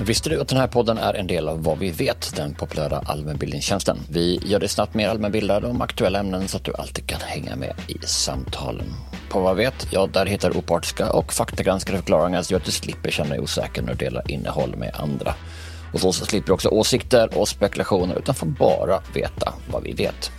Visste du att den här podden är en del av Vad vi vet, den populära allmänbildningstjänsten? Vi gör dig snabbt mer allmänbildad om aktuella ämnen så att du alltid kan hänga med i samtalen. På Vad vet, ja där hittar du opartiska och faktagranskade förklaringar så att du slipper känna dig osäker när du delar innehåll med andra. Och så slipper du också åsikter och spekulationer utan får bara veta vad vi vet.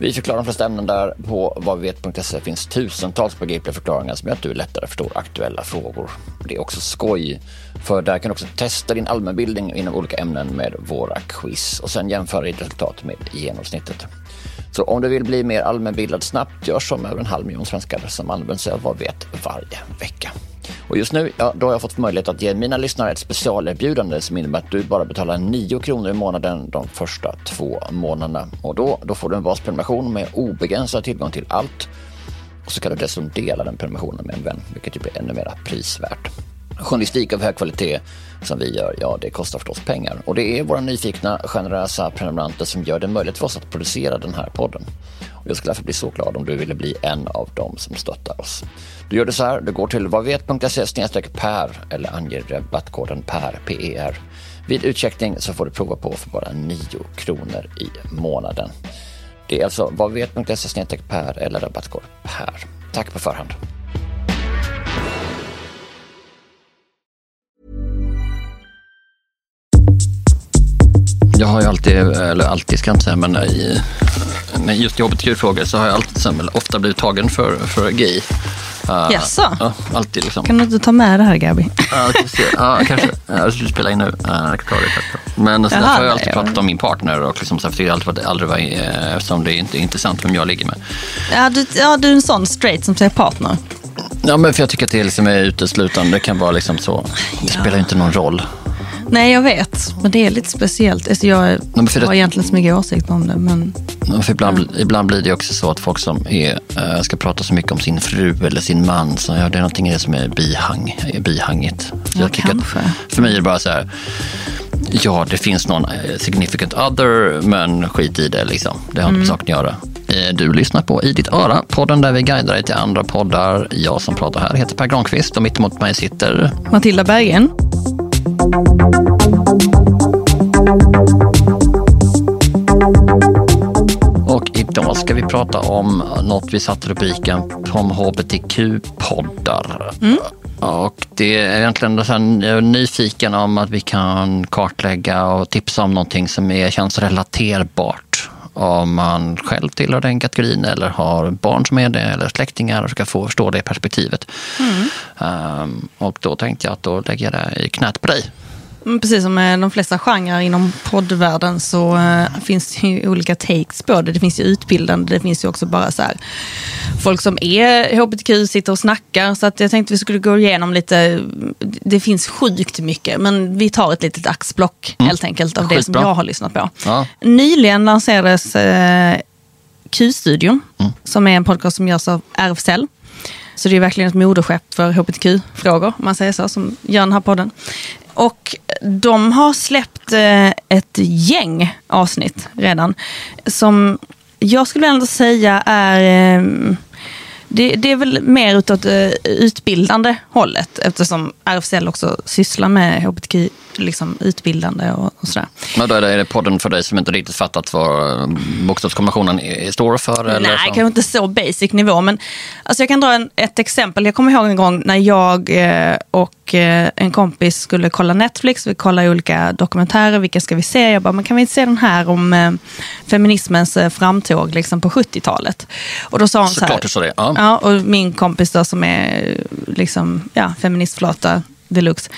Vi förklarar de flesta ämnen där. På vadvivet.se finns tusentals begripliga förklaringar som gör att du lättare förstår aktuella frågor. Det är också skoj, för där kan du också testa din allmänbildning inom olika ämnen med våra quiz och sen jämföra ditt resultat med genomsnittet. Så om du vill bli mer allmänbildad snabbt, gör som över en halv miljon svenskar som använder sig av Vad vet varje vecka. Och just nu, ja, då har jag fått möjlighet att ge mina lyssnare ett specialerbjudande som innebär att du bara betalar 9 kronor i månaden de första två månaderna. Och då, då får du en basprenumeration med obegränsad tillgång till allt. Och så kan du dessutom dela den prenumerationen med en vän, vilket ju blir ännu mer prisvärt. Journalistik av hög kvalitet som vi gör, ja det kostar förstås pengar. Och det är våra nyfikna, generösa prenumeranter som gör det möjligt för oss att producera den här podden. Och jag skulle därför bli så glad om du ville bli en av dem som stöttar oss. Du gör det så här, du går till vadvet.se per eller anger rabattkoden PER, PER. Vid utcheckning så får du prova på för bara 9 kronor i månaden. Det är alltså vadvet.se per eller rabattkod PER. Tack på förhand. Jag har ju alltid, eller alltid ska jag inte säga, men i, just i hbtq-frågor så har jag alltid, ofta blivit tagen för, för gay. Uh, Jaså? Ja, alltid liksom. Kan du inte ta med det här Gabi? Ja, ja kanske. Jag ska spela in nu. Jag det Men Jaha, har jag alltid pratat om min partner och liksom, så här, det alltid, aldrig var, eftersom det är inte är intressant vem jag ligger med. Ja du, ja, du är en sån straight som säger partner. Ja, men för jag tycker att det liksom är uteslutande. Det kan vara liksom så. Det ja. spelar inte någon roll. Nej, jag vet. Men det är lite speciellt. Alltså, jag har det... egentligen så mycket åsikt om det. Men... För ibland, mm. ibland blir det också så att folk som är, äh, ska prata så mycket om sin fru eller sin man, så ja, det är någonting i det som är bihang, bihangigt. Så ja, jag kanske. För mig är det bara så här, ja, det finns någon eh, significant other, men skit i det. Liksom. Det har inte med mm. saken att göra. Eh, du lyssnar på I ditt öra, podden där vi guidar dig till andra poddar. Jag som pratar här heter Per Granqvist och mitt emot mig sitter Matilda Bergen. Och idag ska vi prata om något vi satt rubriken om hbtq-poddar. Mm. Och det är egentligen så här, nyfiken om att vi kan kartlägga och tipsa om någonting som är, känns relaterbart. Om man själv tillhör den kategorin eller har barn som är det eller släktingar och ska få förstå det perspektivet. Mm. Um, och då tänkte jag att då lägger jag det i knät på dig. Mm, precis som med de flesta genrer inom poddvärlden så uh, finns det ju olika takes på det. Det finns ju utbildande, det finns ju också bara så här, folk som är hbtq sitter och snackar. Så att jag tänkte vi skulle gå igenom lite, det finns sjukt mycket, men vi tar ett litet axplock mm. helt enkelt av Skitbra. det som jag har lyssnat på. Ja. Nyligen lanserades uh, Q-studion, mm. som är en podcast som görs av RFSL. Så det är verkligen ett moderskepp för hbtq-frågor, om man säger så, som gör den här podden. Och de har släppt eh, ett gäng avsnitt redan. Som jag skulle ändå säga är eh, det, det, är väl mer utåt eh, utbildande hållet eftersom RFSL också sysslar med hbtq liksom, utbildande och, och sådär. Men då är det, är det podden för dig som inte riktigt fattat vad eh, bokstavskombinationen står för? Eller Nej, så? kanske inte så basic nivå. Men alltså jag kan dra en, ett exempel. Jag kommer ihåg en gång när jag eh, och eh, en kompis skulle kolla Netflix. Vi kollade olika dokumentärer. Vilka ska vi se? Jag bara, men kan vi inte se den här om feminismens framtåg liksom, på 70-talet? Och då sa hon så, så här. Så det. Ja. ja. och min kompis då som är liksom, ja, feministflata deluxe.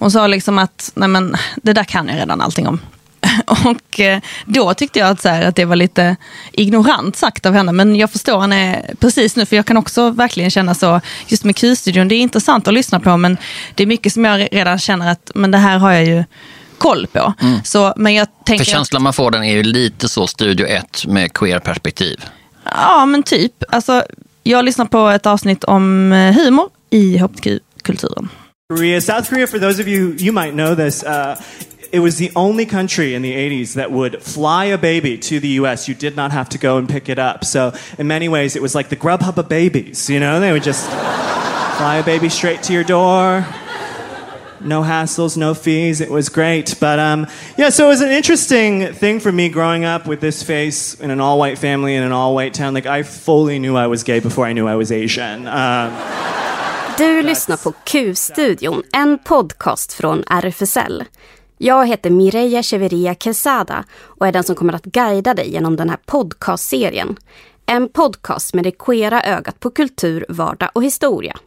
Hon sa liksom att nej men, det där kan jag redan allting om. Och eh, då tyckte jag att, så här, att det var lite ignorant sagt av henne. Men jag förstår henne precis nu, för jag kan också verkligen känna så, just med Q-studion, det är intressant att lyssna på, men det är mycket som jag redan känner att, men det här har jag ju koll på. Mm. Så, men jag tänker för känslan man får den är ju lite så Studio 1 med queer-perspektiv. Ja, men typ. Alltså, jag lyssnar på ett avsnitt om eh, humor i hbtq-kulturen. Korea, South Korea, for those of you, you might know this, uh, it was the only country in the 80s that would fly a baby to the US. You did not have to go and pick it up. So, in many ways, it was like the Grubhub of babies. You know, they would just fly a baby straight to your door. no hassles, no fees. It was great. But um, yeah, so it was an interesting thing for me growing up with this face in an all white family in an all white town. Like, I fully knew I was gay before I knew I was Asian. Um, Du lyssnar på Q-studion, en podcast från RFSL. Jag heter Mireia Cheveria Quesada och är den som kommer att guida dig genom den här podcastserien. En podcast med det queera ögat på kultur, vardag och historia.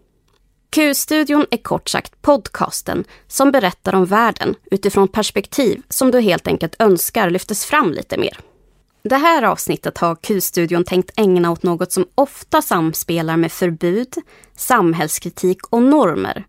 Q-studion är kort sagt podcasten som berättar om världen utifrån perspektiv som du helt enkelt önskar lyftes fram lite mer. Det här avsnittet har Q-studion tänkt ägna åt något som ofta samspelar med förbud, samhällskritik och normer.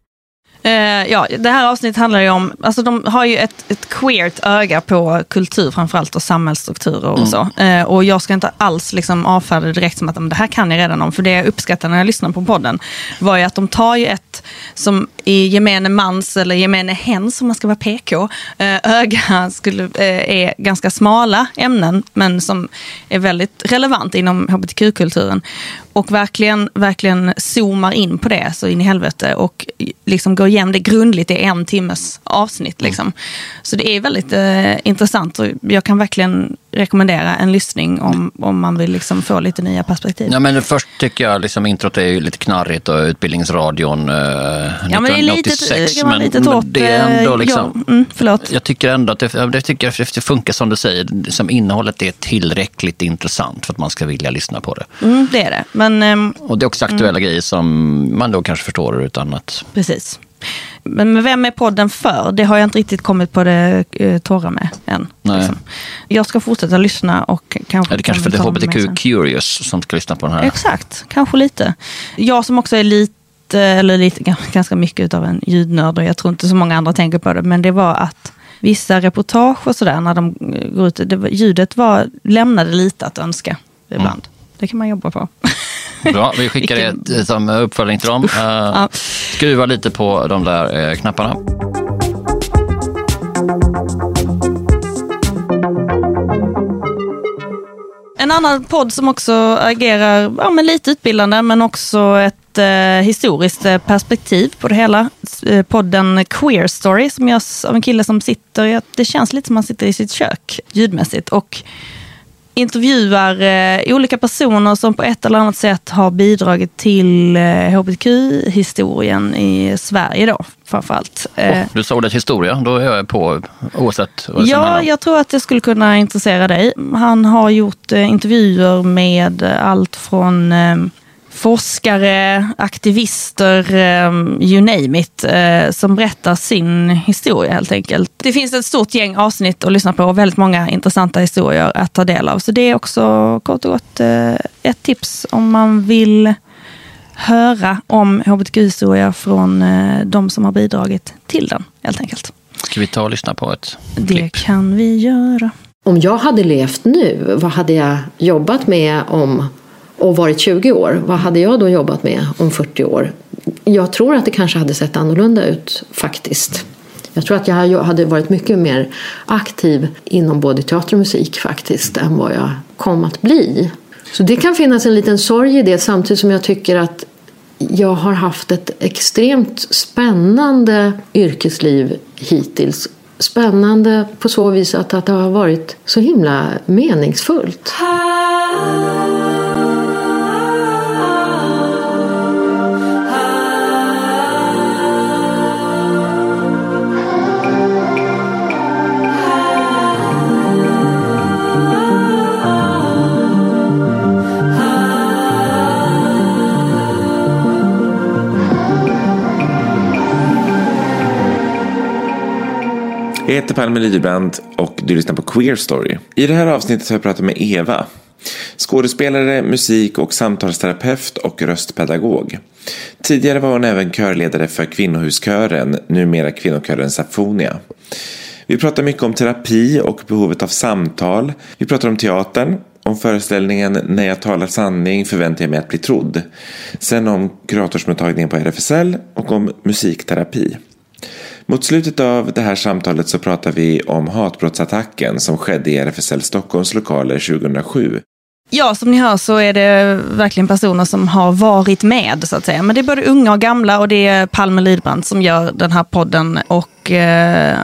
Eh, ja, det här avsnittet handlar ju om, alltså de har ju ett, ett queert öga på kultur framförallt och samhällsstrukturer och så. Eh, och jag ska inte alls liksom avfärda det direkt som att men det här kan jag redan om. För det jag uppskattar när jag lyssnar på podden var ju att de tar ju ett som i gemene mans eller gemene hens, om man ska vara PK, eh, öga skulle, eh, är ganska smala ämnen men som är väldigt relevant inom hbtq-kulturen. Och verkligen, verkligen zoomar in på det så in i helvete och liksom går igenom det grundligt i en timmes avsnitt. Liksom. Så det är väldigt eh, intressant och jag kan verkligen rekommendera en lyssning om, om man vill liksom få lite nya perspektiv. Ja, men först tycker jag liksom introt är lite knarrigt och Utbildningsradion eh, Ja, men det är lite, 1986. det är ändå eh, liksom, ja, mm, förlåt. Jag tycker ändå att det, det, tycker jag, det funkar som du säger, som innehållet är tillräckligt intressant för att man ska vilja lyssna på det. Mm, det är det. Men, ehm, Och det är också aktuella grejer som man då kanske förstår utan att... Precis. Men vem är podden för? Det har jag inte riktigt kommit på det eh, torra med än. Nej. Liksom. Jag ska fortsätta lyssna och kanske... Är det kanske för det ta med mig sen. HBTQ Curious som ska lyssna på den här? Exakt, kanske lite. Jag som också är lite, eller lite, ganska mycket av en ljudnörd och jag tror inte så många andra tänker på det, men det var att vissa reportage och sådär när de går ut, det ljudet var, lämnade lite att önska ibland. Mm. Det kan man jobba på. Bra, vi skickar det Vilken- som uppföljning till dem. Uh, skruva lite på de där eh, knapparna. En annan podd som också agerar ja, men lite utbildande men också ett eh, historiskt eh, perspektiv på det hela. Eh, podden Queer Story som görs av en kille som sitter, det känns lite som han sitter i sitt kök ljudmässigt och intervjuar eh, olika personer som på ett eller annat sätt har bidragit till eh, hbtq-historien i Sverige då framförallt. Eh, Oh, du sa ordet historia, då är jag på oavsett vad Ja, jag tror att det skulle kunna intressera dig. Han har gjort eh, intervjuer med allt från eh, forskare, aktivister, eh, you name it, eh, som berättar sin historia helt enkelt. Det finns ett stort gäng avsnitt att lyssna på och väldigt många intressanta historier att ta del av. Så det är också kort och gott eh, ett tips om man vill höra om hbtq-historia från eh, de som har bidragit till den helt enkelt. Ska vi ta och lyssna på ett Det klipp? kan vi göra. Om jag hade levt nu, vad hade jag jobbat med om och varit 20 år? Vad hade jag då jobbat med om 40 år? Jag tror att det kanske hade sett annorlunda ut faktiskt. Jag tror att jag hade varit mycket mer aktiv inom både teater och musik faktiskt än vad jag kom att bli. Så det kan finnas en liten sorg i det samtidigt som jag tycker att jag har haft ett extremt spännande yrkesliv hittills. Spännande på så vis att, att det har varit så himla meningsfullt. Jag heter Palme Lydebrand och du lyssnar på Queer Story. I det här avsnittet har jag pratat med Eva. Skådespelare, musik och samtalsterapeut och röstpedagog. Tidigare var hon även körledare för kvinnohuskören, numera kvinnokören Safonia. Vi pratar mycket om terapi och behovet av samtal. Vi pratar om teatern, om föreställningen När jag talar sanning förväntar jag mig att bli trodd. Sen om kuratorsmottagningen på RFSL och om musikterapi. Mot slutet av det här samtalet så pratar vi om hatbrottsattacken som skedde i RFSL Stockholms lokaler 2007. Ja, som ni hör så är det verkligen personer som har varit med så att säga. Men det är både unga och gamla och det är Palme Lidbrand som gör den här podden. Och eh,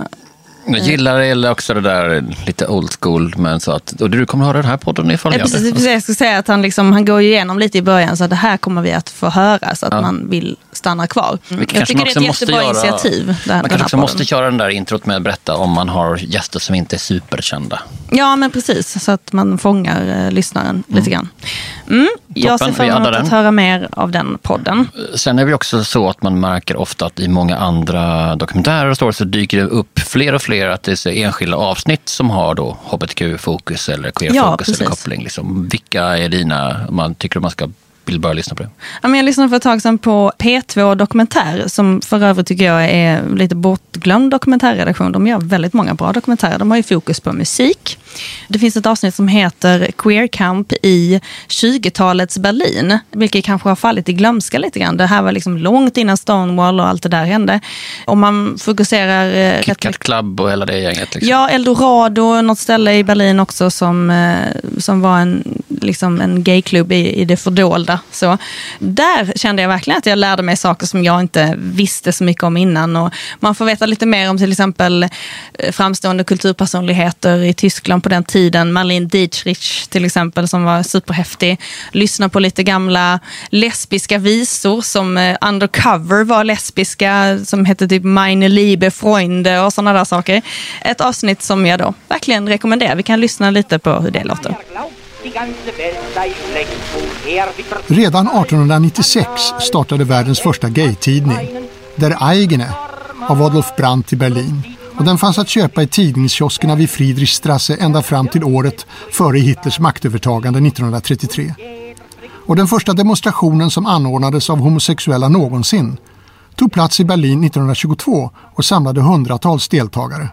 Jag gillar också det där lite old school, men så att och du kommer ha den här podden ifall Ja, jag precis, det. precis, jag skulle säga att han, liksom, han går igenom lite i början, så att det här kommer vi att få höra, så att Ja. man vill stanna kvar. Vi Jag kanske tycker det är ett måste jättebra göra- initiativ. Den, Man kanske här också måste köra den där introt med att berätta om man har gäster som inte är superkända. Ja, men precis, så att man fångar eh, lyssnaren lite grann. Mm, jag ser Toppen, fram vi emot att den. höra mer av den podden. Sen är det också så att man märker ofta att i många andra dokumentärer och stories så dyker det upp fler och fler att det är så enskilda avsnitt som har då hbtq-fokus eller queer-fokus Ja, eller koppling. Liksom. Vilka är dina, man tycker man ska vill börja lyssna på det? Ja, men jag lyssnade för ett tag sedan på P2 Dokumentär, som för övrigt tycker jag är lite bortglömd dokumentärredaktion. De gör väldigt många bra dokumentärer. De har ju fokus på musik. Det finns ett avsnitt som heter Queer Camp i 20-talets Berlin, vilket kanske har fallit i glömska lite grann. Det här var liksom långt innan Stonewall och allt det där hände. Och man fokuserar eh, KitKat Club och hela det gänget. Liksom. Ja, Eldorado, något ställe i Berlin också som, eh, som var en, liksom en gayklubb i, i det fördolda. Så, där kände jag verkligen att jag lärde mig saker som jag inte visste så mycket om innan. Och man får veta lite mer om till exempel eh, framstående kulturpersonligheter i Tyskland på den tiden. Marlene Dietrich till exempel som var superhäftig. Lyssna på lite gamla lesbiska visor som eh, Undercover var lesbiska, som hette typ Meine Liebe Freunde och sådana där saker. Ett avsnitt som jag då verkligen rekommenderar. Vi kan lyssna lite på hur det låter. Redan 1896 startade världens första gaytidning, Der Eigene, av Adolf Brandt i Berlin. Och den fanns att köpa i tidningskioskerna vid Friedrichstrasse ända fram till året före Hitlers maktövertagande 1933. Och den första demonstrationen som anordnades av homosexuella någonsin tog plats i Berlin 1922 och samlade hundratals deltagare.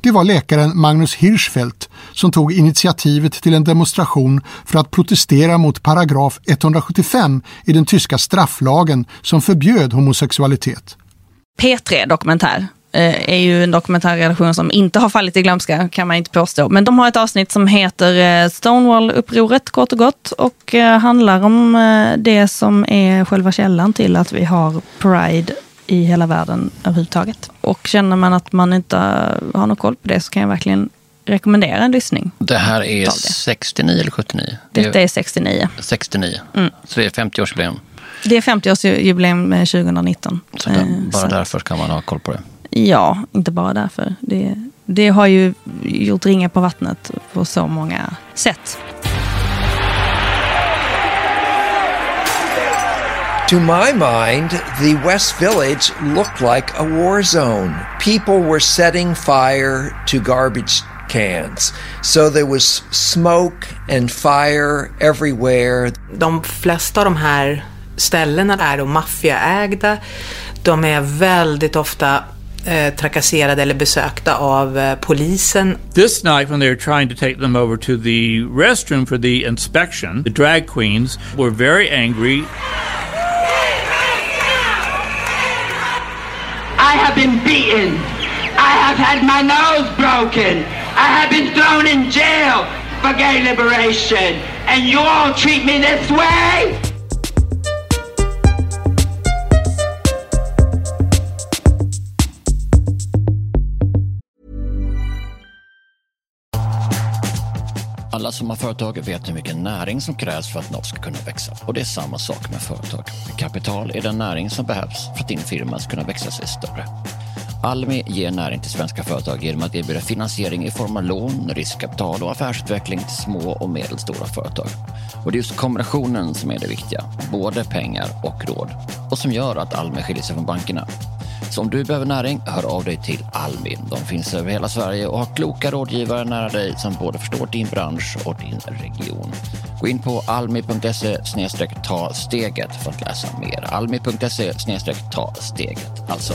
Det var läkaren Magnus Hirschfeldt som tog initiativet till en demonstration för att protestera mot paragraf 175 i den tyska strafflagen som förbjöd homosexualitet. P3 Dokumentär eh, är ju en dokumentärredaktion som inte har fallit i glömska, kan man inte påstå. Men de har ett avsnitt som heter eh, Stonewall-upproret, kort och gott, och eh, handlar om det som är själva källan till att vi har Pride i hela världen överhuvudtaget. Och känner man att man inte har någon koll på det så kan jag verkligen rekommendera en lyssning. Det här är det. 69 eller 79? Det Detta är 69. 69. Mm. Så det är 50-årsjubileum. Det är 50-årsjubileum eh, 2019. Så där, Eh, bara så- därför kan man ha koll på det. Ja, inte bara därför. Det, det har ju gjort ringar på vattnet på så många sätt. To my mind, the West Village looked like a war zone. People were setting fire to garbage cans. So there was smoke and fire everywhere. De flesta av de här ställena är då maffiaägda. De är väldigt ofta eh, trakasserade eller besökta av eh, polisen. This night, when they were trying to take them over to the restroom for the inspection, the drag queens were very angry. I've had my nose broken. I have been thrown in jail for gay liberation. And you all treat me this way? Alla som har företag vet hur mycket näring som krävs för att något ska kunna växa. Och det är samma sak med företag. Kapital är den näring som behövs för att din firma ska kunna växa sig större. Almi ger näring till svenska företag genom att erbjuda finansiering i form av lån, riskkapital och affärsutveckling till små och medelstora företag. Och det är just kombinationen som är det viktiga, både pengar och råd. Och som gör att Almi skiljer sig från bankerna. Så om du behöver näring, hör av dig till Almi. De finns över hela Sverige och har kloka rådgivare nära dig som både förstår din bransch och din region. Gå in på almi.se ta steget för att läsa mer. Almi.se ta steget alltså.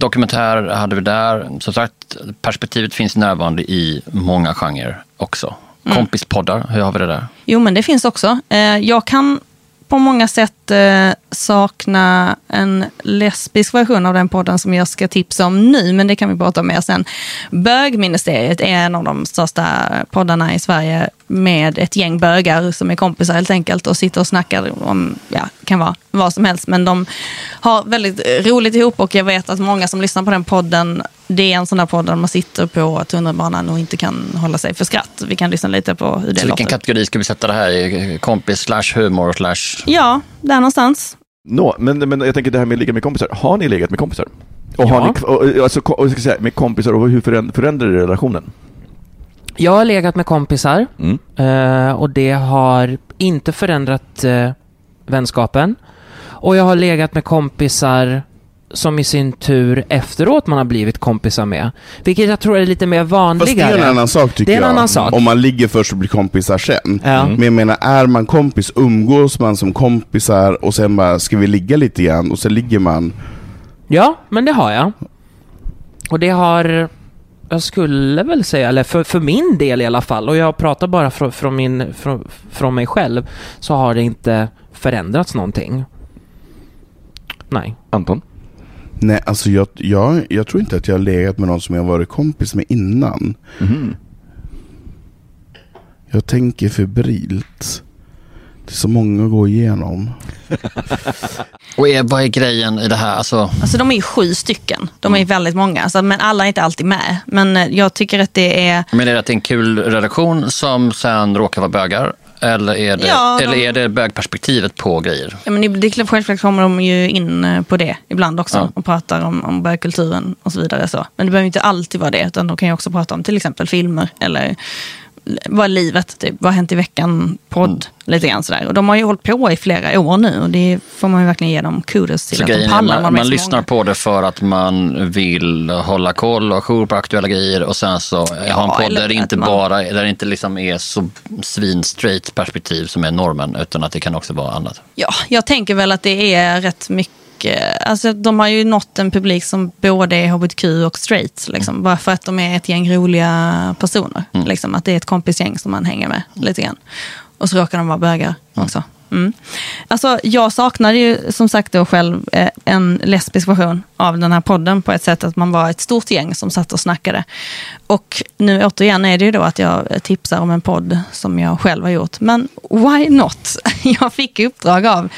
Dokumentär hade vi där. Som sagt, perspektivet finns närvarande i många genrer också. Mm. Kompispoddar, hur har vi det där? Jo, men det finns också. Eh, Jag kan på många sätt eh, sakna en lesbisk version av den podden som jag ska tipsa om nu, men det kan vi prata om mer sen. Bögministeriet är en av de största poddarna i Sverige med ett gäng bögar som är kompisar helt enkelt och sitter och snackar om, ja, kan vara vad som helst, men de har väldigt roligt ihop och jag vet att många som lyssnar på den podden, det är en sån där podd där man sitter på tunnelbanan och inte kan hålla sig för skratt. Vi kan lyssna lite på hur det Så vilken låter. kategori ska vi sätta det här i? Kompis slash humor slash... Ja, där någonstans. Nå, men, men jag tänker det här med att ligga med kompisar. Har ni legat med kompisar? Och har Ja. ni, och, alltså, och, ska säga, med kompisar och hur föränd- förändrar det relationen? Jag har legat med kompisar Mm. eh, och det har inte förändrat eh, vänskapen. Och jag har legat med kompisar som i sin tur efteråt man har blivit kompisar med. Vilket jag tror är lite mer Fast vanligare. det är en annan sak tycker Det är en jag. annan sak. Om man ligger först och blir kompisar sen. Ja. Men jag menar, är man kompis, umgås man som kompisar och sen bara, ska vi ligga lite grann? Och sen ligger man. Ja, men det har jag. Och det har, jag skulle väl säga, eller för, för min del i alla fall, och jag pratar bara från, från, min, från, från mig själv, så har det inte förändrats någonting. Nej. Anton? Nej, alltså jag, jag, jag tror inte att jag har legat med någon som jag varit kompis med innan. Mhm. Jag tänker febrilt. Det är så många att gå igenom. Och är, vad är grejen i det här? Alltså, Alltså de är ju sju stycken. De är ju väldigt många, så, men alla är inte alltid med. Men eh, jag tycker att det är... men är det att det är en kul redaktion som sen råkar vara bögar? Eller är det, Ja, de- eller är det bögperspektivet på grejer? Ja, men det självklart kommer de ju in eh, på det ibland också Ja. och pratar om, om bögkulturen och så vidare. Så. Men det behöver inte alltid vara det, utan de kan ju också prata om till exempel filmer eller vad livet, typ, vad har hänt i veckan, podd, Mm. lite grann sådär. Och de har ju hållit på i flera år nu och det får man ju verkligen ge dem kudos till Så att de pallar man, man lyssnar många. på det för att man vill hålla koll och jour på aktuella grejer och sen så ha en podd där det inte man- bara där det inte liksom är så svin-straight perspektiv som är normen utan att det kan också vara annat. Ja, jag tänker väl att det är rätt mycket, alltså de har ju nått en publik som både är hbtq och straight, liksom, bara för att de är ett gäng roliga personer. Liksom, att det är ett kompisgäng som man hänger med lite grann. Och så råkar de vara bögar också. Mm. Alltså, jag saknade ju som sagt då själv eh, en lesbisk version av den här podden på ett sätt att man var ett stort gäng som satt och snackade. Och nu återigen är det ju då att jag tipsar om en podd som jag själv har gjort. Men why not? Jag fick uppdrag av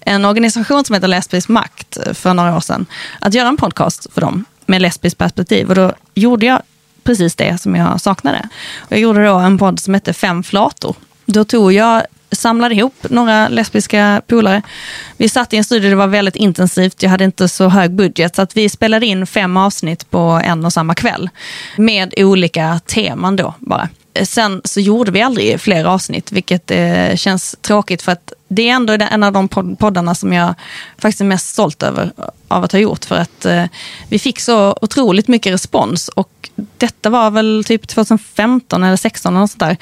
en organisation som heter Lesbisk makt för några år sedan att göra en podcast för dem med lesbiskt perspektiv. Och då gjorde jag precis det som jag saknade. Jag gjorde då en podd som hette Fem flator. Då tog jag samlade ihop några lesbiska polare. Vi satt i en studio, det var väldigt intensivt. Jag hade inte så hög budget, så att vi spelade in fem avsnitt på en och samma kväll. Med olika teman då bara. Sen så gjorde vi aldrig fler avsnitt, vilket eh, känns tråkigt för att det är ändå en av de poddarna som jag faktiskt är mest stolt över av att ha gjort. För att eh, vi fick så otroligt mycket respons och detta var väl typ 2015 eller 2016 eller något sånt där.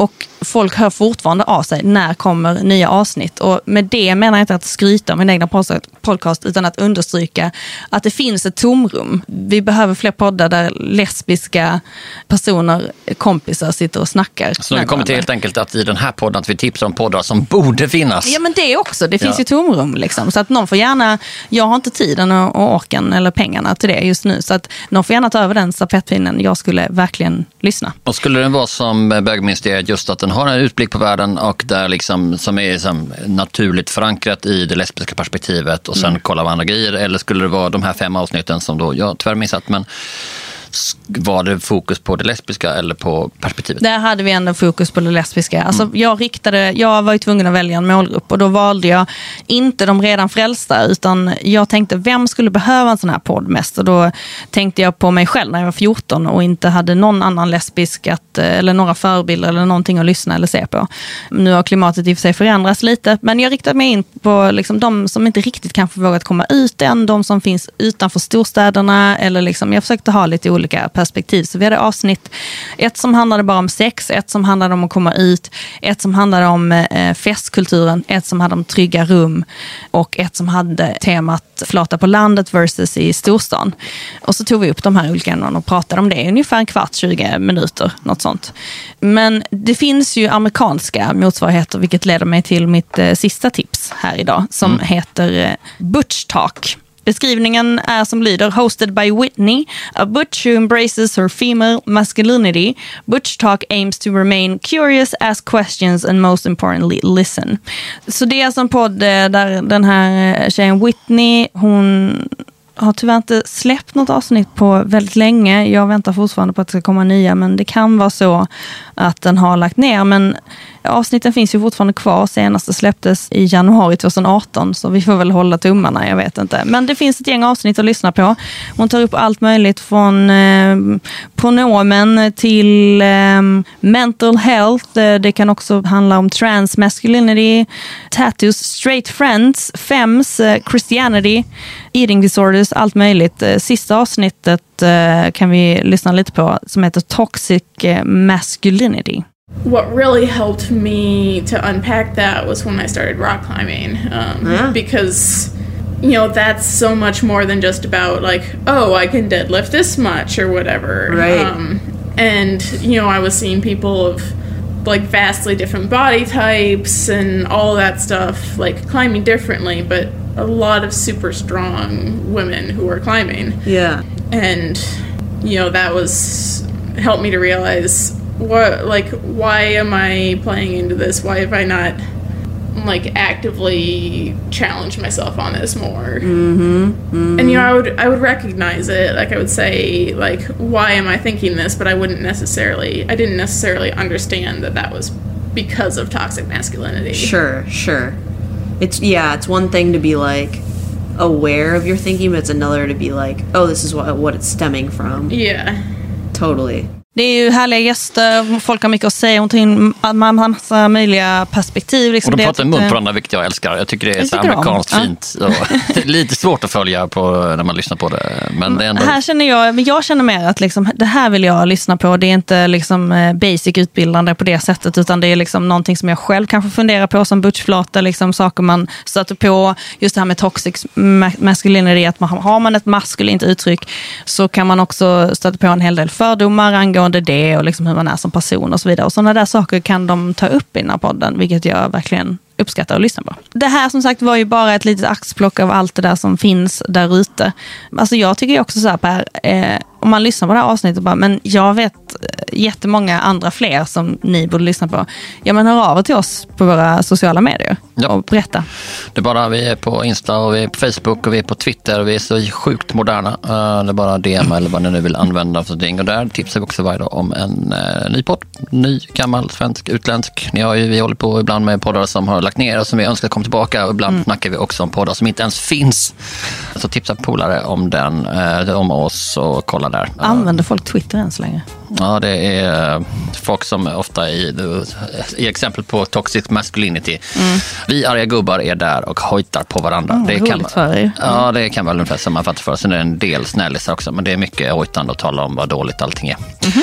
Och folk hör fortfarande av sig, när kommer nya avsnitt? Och med det menar jag inte att skryta om min egna pod- podcast, utan att understryka att det finns ett tomrum. Vi behöver fler poddar där lesbiska personer, kompisar, sitter och snackar. Så nu kommit till helt enkelt att i den här podden att vi tipsar om poddar som borde finnas. Ja men det också, det finns Ja. ju tomrum liksom. Så att någon får gärna, jag har inte tiden och och orken eller pengarna till det just nu. Så att någon får gärna ta över den stafettpinnen. Jag skulle verkligen lyssna. Och skulle den vara som bögministeriet, just att den har en utblick på världen och där liksom, som är liksom naturligt förankrat i det lesbiska perspektivet och sen Mm. kolla vad andra grejer? Eller skulle det vara de här fem avsnitten som då jag tyvärr missat, men Var det fokus på det lesbiska eller på perspektivet? Där hade vi ändå fokus på det lesbiska. Alltså, jag, riktade, jag var ju tvungen att välja en målgrupp och då valde jag inte de redan frälsta utan jag tänkte vem skulle behöva en sån här podd mest? Och då tänkte jag på mig själv när jag var 14 och inte hade någon annan lesbisk att, eh, eller några förebilder eller någonting att lyssna eller se på. Nu har klimatet i och för sig förändrats lite men jag riktade mig in på liksom de som inte riktigt kanske vågat komma ut än, de som finns utanför storstäderna eller liksom, jag försökte ha lite olika perspektiv. Så vi hade avsnitt, ett som handlade bara om sex, ett som handlade om att komma ut, ett som handlade om eh, festkulturen, ett som hade om trygga rum och ett som hade temat flata på landet versus i storstan. Och så tog vi upp de här olika ämnena och pratade om det i ungefär en kvart, 20 minuter, något sånt. Men det finns ju amerikanska motsvarigheter, vilket leder mig till mitt eh, sista tips här idag, som heter eh, Butch Talk. Beskrivningen är som lyder hosted by Whitney, a butch who embraces her female masculinity. Butch talk aims to remain curious, ask questions and most importantly listen. Så det är alltså en podd eh, där den här eh, tjejen Whitney, hon har tyvärr inte släppt något avsnitt på väldigt länge. Jag väntar fortfarande på att det ska komma nya, men det kan vara så att den har lagt ner. Men avsnitten finns ju fortfarande kvar. Senaste släpptes i januari 2018, så vi får väl hålla tummarna, jag vet inte. Men det finns ett gäng avsnitt att lyssna på. Hon tar upp allt möjligt från eh, pronomen till eh, mental health. Eh, det kan också handla om trans masculinity, tattoos, straight friends, fems, eh, Christianity, eating disorders, allt möjligt. Eh, Sista avsnittet eh, kan vi lyssna lite på som heter Toxic eh, masculinity. what really helped me to unpack that was when I started rock climbing. Um, Yeah. Because, you know, that's so much more than just about, like, oh, I can deadlift this much or whatever. Right. Um, and, you know, I was seeing people of, like, vastly different body types and all that stuff, like, climbing differently, but a lot of super strong women who were climbing. Yeah. and you know that was helped me to realize what like why am i playing into this? Why have i not like actively challenged myself on this more? Mm-hmm. and you know i would i would recognize it. Like i would say like why am i thinking this? But i wouldn't necessarily i didn't necessarily understand that that was because of toxic masculinity. Sure, sure. It's yeah, it's one thing to be like aware of your thinking, but it's another to be like, oh, this is what what it's stemming from. Yeah. Totally. Det är ju härliga gäster, folk har mycket att säga, hon tar in ma- ma- massa möjliga perspektiv. Liksom Och de Det pratar mun tyckte- på varandra, vilket jag älskar. Jag tycker det är så om. amerikanskt Ja. fint. Och det är lite svårt att följa på när man lyssnar på det. Men det är ändå... Här känner jag, men jag känner mer att liksom, det här vill jag lyssna på. Det är inte liksom eh, basic utbildande på det sättet, utan det är liksom någonting som jag själv kanske funderar på som butchflata, liksom saker man stöter på. Just det här med toxic ma- masculinity, att man, har man ett maskulint uttryck så kan man också stöta på en hel del fördomar angående det och liksom hur man är som person och så vidare. Och sådana där saker kan de ta upp i den här podden, vilket jag verkligen uppskattar att lyssna på. Det här som sagt var ju bara ett litet axplock av allt det där som finns där ute. Alltså jag tycker ju också så här Per, eh, om man lyssnar på det här avsnittet och bara, men jag vet eh, jättemånga andra fler som ni borde lyssna på. Ja men hör av er till oss på våra sociala medier och berätta. Det är bara, vi är på Insta och vi är på Facebook och vi är på Twitter och vi är så sjukt moderna. Eh, det är bara DM eller vad ni nu vill använda för någonting. Och där tipsar vi också varje dag om en uh, ny podd. Ny, gammal, svensk, utländsk. Ni har ju, vi håller på ibland med poddar som har lagt ner och som vi önskar kom tillbaka. Och ibland Mm. snackar vi också om poddar som inte ens finns. Så tipsa polare om den, eh, om oss och kolla där. Använder folk Twitter än så länge? Ja, det är eh, folk som ofta i, i exempel på toxic masculinity. Mm. Vi arga gubbar är där och hojtar på varandra. Mm, det kan, er. Ja, det kan väl ungefär sammanfatta för. Sen är det en del snällisar också, men det är mycket hojtande att tala om vad dåligt allting är. Mhm.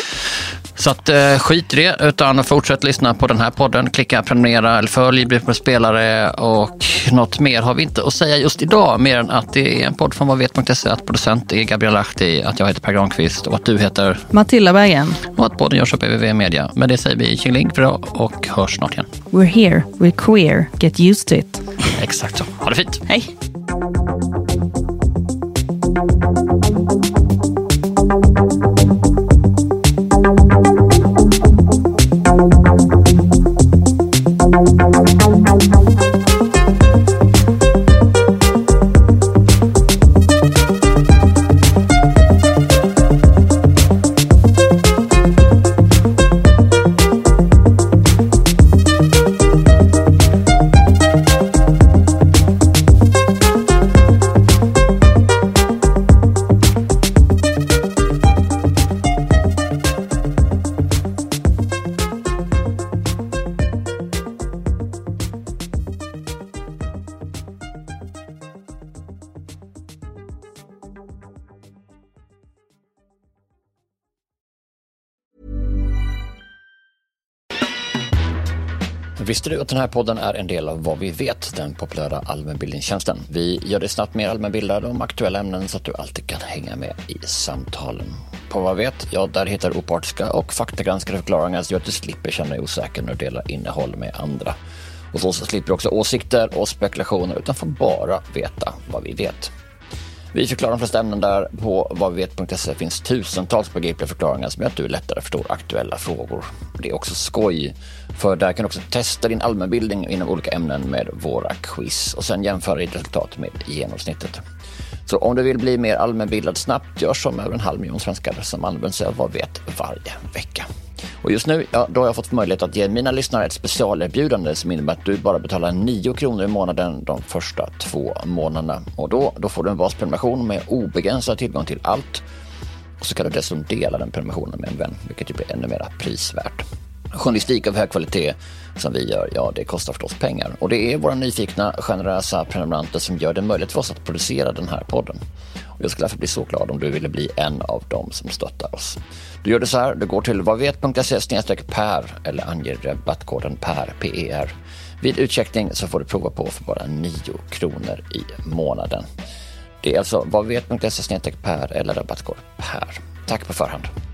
Så att, eh, skit i det, utan fortsätt lyssna på den här podden. Klicka prenumerera eller följ, bli på spelare och något mer har vi inte att säga just idag. Mer än att det är en podd från vadvet.se, att producent är Gabriel Lahti, att jag heter Per Granqvist och att du heter Matilda Berggren. och att podden görs av BVV Media. Med det säger vi tjingeling för idag och hörs snart igen. We're here, we're queer, get used to it. Exakt så. Ha det fint. Hej. Visste du att den här podden är en del av Vad vi vet, den populära allmänbildningstjänsten? Vi gör dig snabbt mer allmänbildad om aktuella ämnen så att du alltid kan hänga med i samtalen. På Vad vi vet, ja där hittar du opartiska och faktagranskade förklaringar så att du slipper känna dig osäker när du delar innehåll med andra. Och så, så slipper du också åsikter och spekulationer utan får bara veta vad vi vet. Vi förklarar de flesta ämnen där. På vadvivet.se finns tusentals begripliga förklaringar som gör att du lättare förstår aktuella frågor. Det är också skoj, för där kan du också testa din allmänbildning inom olika ämnen med våra quiz och sen jämföra ditt resultat med genomsnittet. Så om du vill bli mer allmänbildad snabbt, gör som över en halv miljon svenskar som använder sig av Vad vet varje vecka. Och just nu, ja, då har jag fått möjlighet att ge mina lyssnare ett specialerbjudande som innebär att du bara betalar 9 kronor i månaden de första två månaderna. Och då, då får du en basprenumeration med obegränsad tillgång till allt. Och så kan du dessutom dela den prenumerationen med en vän, vilket ju blir ännu mer prisvärt. Journalistik av hög kvalitet som vi gör, ja det kostar förstås pengar. Och det är våra nyfikna, generösa prenumeranter som gör det möjligt för oss att producera den här podden. Och jag skulle därför bli så glad om du ville bli en av dem som stöttar oss. Du gör det så här, du går till vadvet.se per eller anger rabattkoden PER, PER. Vid utcheckning så får du prova på för bara 9 kronor i månaden. Det är alltså vadvet.se per eller rabattkod PER. Tack på förhand.